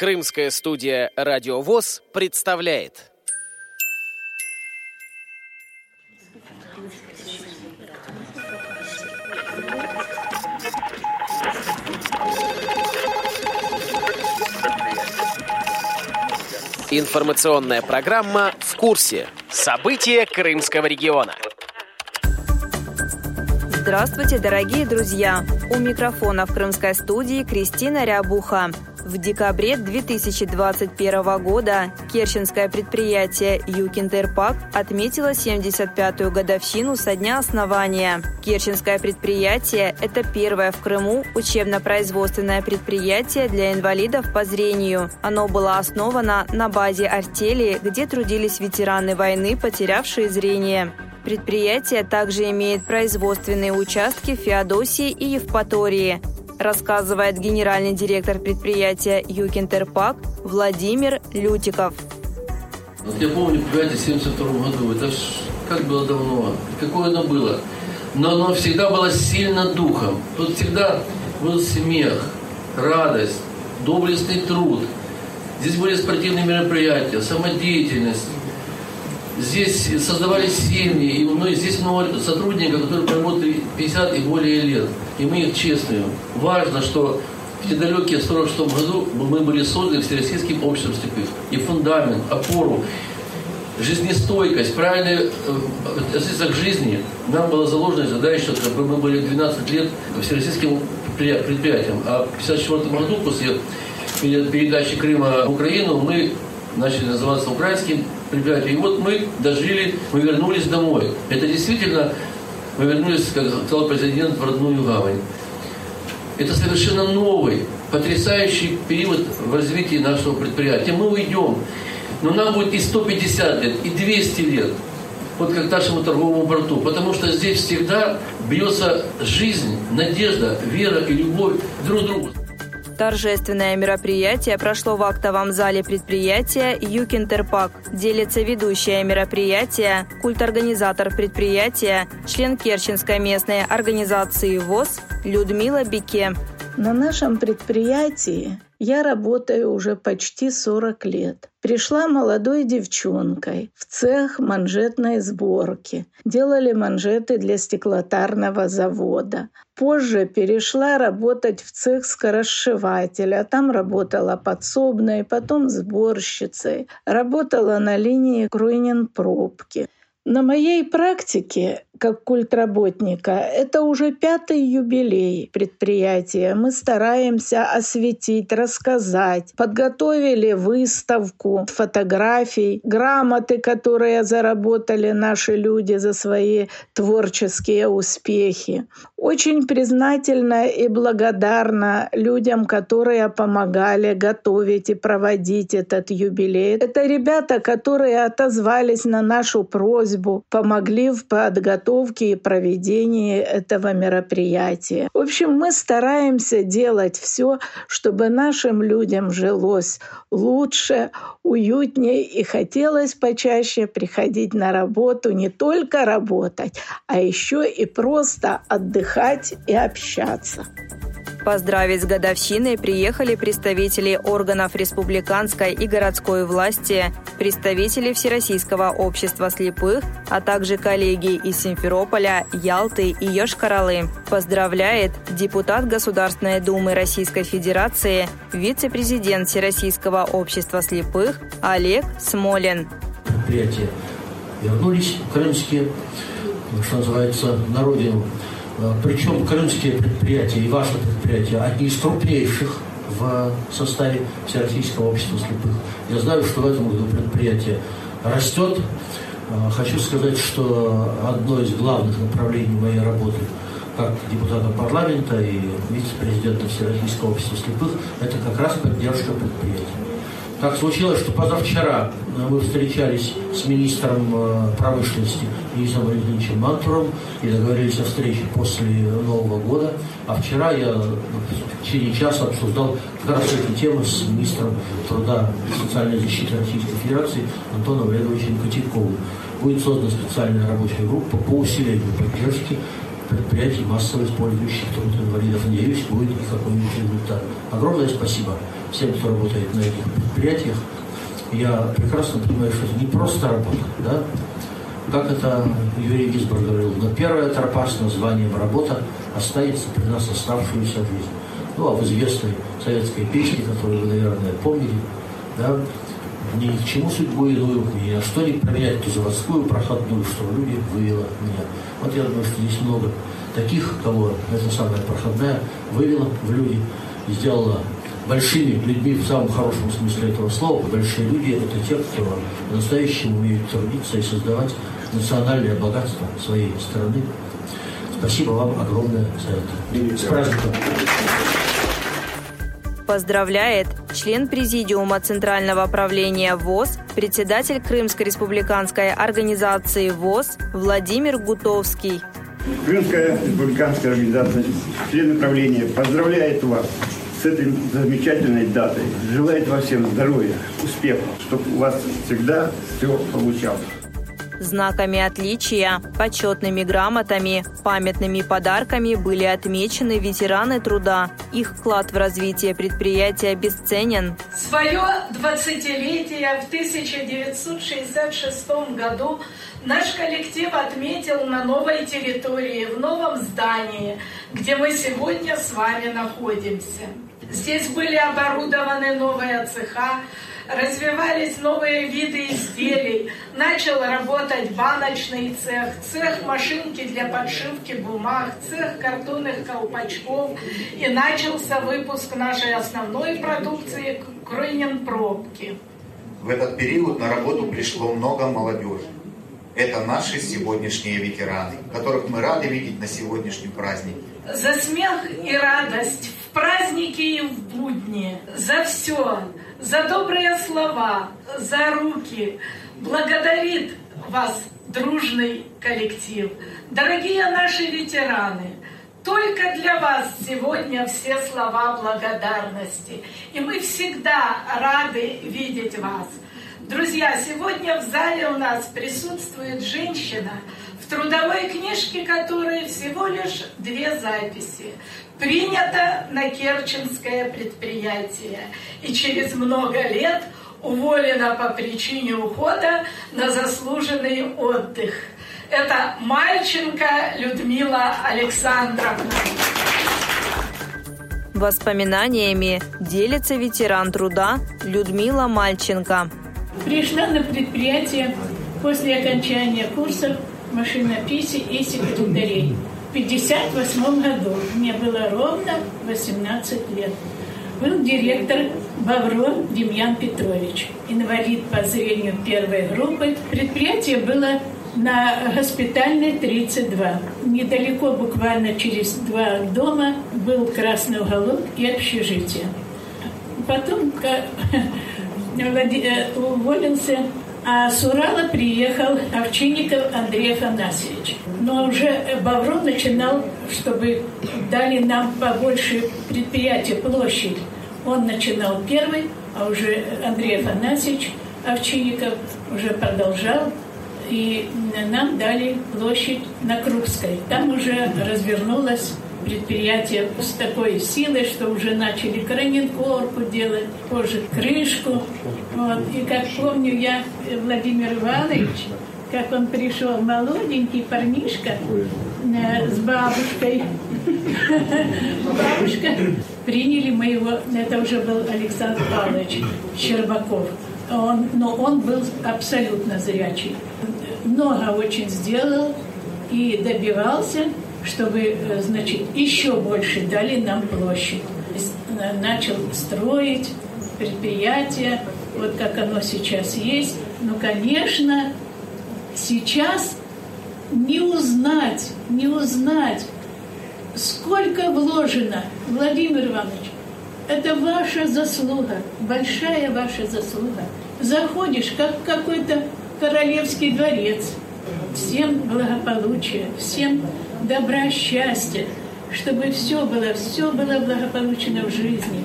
Крымская студия «Радио ВОЗ» представляет. Информационная программа «В курсе». События Крымского региона. Здравствуйте, дорогие друзья! У микрофона в крымской студии Кристина Рябуха. В декабре 2021 года Керченское предприятие «Юкинтерпак» отметило 75-ю годовщину со дня основания. Керченское предприятие – это первое в Крыму учебно-производственное предприятие для инвалидов по зрению. Оно было основано на базе артели, где трудились ветераны войны, потерявшие зрение. Предприятие также имеет производственные участки в Феодосии и Евпатории рассказывает генеральный директор предприятия «Юкинтерпак» Владимир Лютиков. Вот я помню предприятие в 1972 году, это ж как было давно, какое оно было. Но оно всегда было сильно духом. Тут всегда был смех, радость, доблестный труд. Здесь были спортивные мероприятия, самодеятельность, Здесь создавались семьи, и ну, здесь много сотрудников, которые работали 50 и более лет. И мы их честные. Важно, что в те далекие 46 году мы были созданы Всероссийским обществом слепых. И фундамент, опору, жизнестойкость, правильное э, относиться к жизни нам была заложена задача, чтобы мы были 12 лет всероссийским предприятием. А в 1954 году, после передачи Крыма в Украину, мы начали называться украинским предприятием. И вот мы дожили, мы вернулись домой. Это действительно, мы вернулись, как сказал президент, в родную гавань. Это совершенно новый, потрясающий период в развитии нашего предприятия. Мы уйдем, но нам будет и 150 лет, и 200 лет, вот как нашему торговому порту. Потому что здесь всегда бьется жизнь, надежда, вера и любовь друг к другу. Торжественное мероприятие прошло в актовом зале предприятия «Юкинтерпак». Делится ведущая мероприятия, культорганизатор предприятия, член Керченской местной организации ВОЗ Людмила Бике. На нашем предприятии я работаю уже почти 40 лет. Пришла молодой девчонкой в цех манжетной сборки. Делали манжеты для стеклотарного завода. Позже перешла работать в цех скоросшивателя. Там работала подсобной, потом сборщицей. Работала на линии Круйнин-пробки. На моей практике как культработника. Это уже пятый юбилей предприятия. Мы стараемся осветить, рассказать. Подготовили выставку фотографий, грамоты, которые заработали наши люди за свои творческие успехи. Очень признательна и благодарна людям, которые помогали готовить и проводить этот юбилей. Это ребята, которые отозвались на нашу просьбу, помогли в подготовке подготовке и проведении этого мероприятия. В общем, мы стараемся делать все, чтобы нашим людям жилось лучше, уютнее и хотелось почаще приходить на работу, не только работать, а еще и просто отдыхать и общаться. Поздравить с годовщиной приехали представители органов республиканской и городской власти, представители Всероссийского общества слепых, а также коллеги из Симферополя, Ялты и Йошкар-Олы. Поздравляет депутат Государственной Думы Российской Федерации, вице-президент Всероссийского общества слепых Олег Смолин. Предприятия вернулись крымские, что называется, на родину Причем крымские предприятия и ваше предприятие одни из крупнейших в составе Всероссийского общества слепых. Я знаю, что в этом году предприятие растет. Э, хочу сказать, что одно из главных направлений моей работы как депутата парламента и вице-президента Всероссийского общества слепых, это как раз поддержка предприятий. Так случилось, что позавчера мы встречались с министром э, промышленности Денисом Валентиновичем Мантуром и договорились о встрече после Нового года. А вчера я в течение часа обсуждал как раз эти темы с министром труда и социальной защиты Российской Федерации Антоном Олеговичем Котяковым. Будет создана специальная рабочая группа по усилению поддержки предприятий, массово использующих труд инвалидов. Надеюсь, будет какой-нибудь результат. Огромное спасибо всем, кто работает на этих предприятиях. Я прекрасно понимаю, что это не просто работа, да? Как это Юрий Гисбор говорил, но первая тропа с названием «работа» останется при нас оставшуюся жизнь. Ну, а в известной советской песне, которую вы, наверное, помнили, да, ни к чему судьбу иную, ни на что не променять ту заводскую проходную, что в люди вывела меня. Вот я думаю, что здесь много таких, кого эта самая проходная вывела в люди сделала большими людьми в самом хорошем смысле этого слова. Большие люди – это те, кто по-настоящему умеют трудиться и создавать национальное богатство своей страны. Спасибо вам огромное за это. С праздником! Поздравляет член Президиума Центрального правления ВОЗ, председатель Крымской республиканской организации ВОЗ Владимир Гутовский. Крымская республиканская организация, члены правления поздравляет вас с этой замечательной датой. Желает вам всем здоровья, успехов, чтобы у вас всегда все получалось знаками отличия, почетными грамотами, памятными подарками были отмечены ветераны труда. Их вклад в развитие предприятия бесценен. Свое 20-летие в 1966 году наш коллектив отметил на новой территории, в новом здании, где мы сегодня с вами находимся. Здесь были оборудованы новые цеха, развивались новые виды изделий, начал работать баночный цех, цех машинки для подшивки бумаг, цех картонных колпачков и начался выпуск нашей основной продукции Крынин пробки. В этот период на работу пришло много молодежи. Это наши сегодняшние ветераны, которых мы рады видеть на сегодняшнем празднике. За смех и радость в праздники и в будни, за все, за добрые слова, за руки. Благодарит вас дружный коллектив. Дорогие наши ветераны, только для вас сегодня все слова благодарности. И мы всегда рады видеть вас. Друзья, сегодня в зале у нас присутствует женщина, трудовой книжке которой всего лишь две записи принято на Керченское предприятие и через много лет уволена по причине ухода на заслуженный отдых. Это Мальченко Людмила Александровна. Воспоминаниями делится ветеран труда Людмила Мальченко. Пришла на предприятие после окончания курсов машинописи и секретарей. 1958 году. Мне было ровно 18 лет. Был директор Бавро Демьян Петрович, инвалид по зрению первой группы. Предприятие было на госпитальной 32. Недалеко, буквально через два дома, был красный уголок и общежитие. Потом уволился а с Урала приехал Овчинников Андрей Афанасьевич. Но уже Бавро начинал, чтобы дали нам побольше предприятия, площадь. Он начинал первый, а уже Андрей Афанасьевич Овчинников уже продолжал. И нам дали площадь на Крупской. Там уже развернулась предприятие с такой силой, что уже начали краненкорку делать, позже крышку. Вот. И как помню я, Владимир Иванович, как он пришел, молоденький парнишка э, с бабушкой. Бабушка. Приняли моего, это уже был Александр Павлович Щербаков. Он, но он был абсолютно зрячий. Много очень сделал и добивался чтобы, э, значит, еще больше дали нам площадь. Начал строить предприятие, вот как оно сейчас есть. Но, конечно, сейчас не узнать, не узнать, сколько вложено, Владимир Иванович, это ваша заслуга, большая ваша заслуга. Заходишь, как какой-то королевский дворец. Всем благополучия, всем добра, счастья, чтобы все было, все было благополучно в жизни.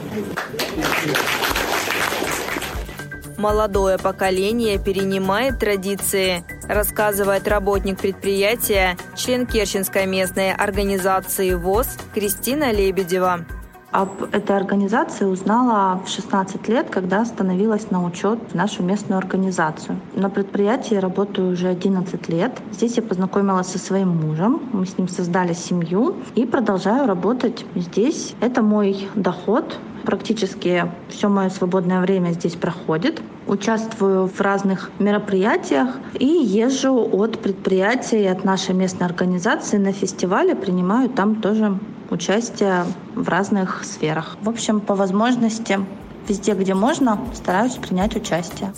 Молодое поколение перенимает традиции. рассказывает работник предприятия, член Керченской местной организации ВОЗ Кристина Лебедева. Об этой организации узнала в 16 лет, когда становилась на учет в нашу местную организацию. На предприятии работаю уже 11 лет. Здесь я познакомилась со своим мужем, мы с ним создали семью и продолжаю работать здесь. Это мой доход, практически все мое свободное время здесь проходит. Участвую в разных мероприятиях и езжу от предприятия и от нашей местной организации на фестивале, принимаю там тоже участие в разных сферах. В общем, по возможности, везде, где можно, стараюсь принять участие.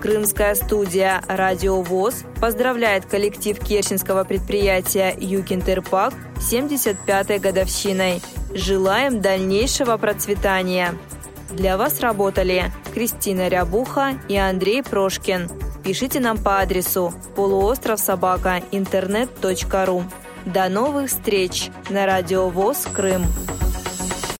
Крымская студия «Радио ВОЗ» поздравляет коллектив керченского предприятия «Юкинтерпак» 75-й годовщиной. Желаем дальнейшего процветания. Для вас работали Кристина Рябуха и Андрей Прошкин. Пишите нам по адресу полуостров собака интернет.ру. До новых встреч на радио ВОЗ Крым.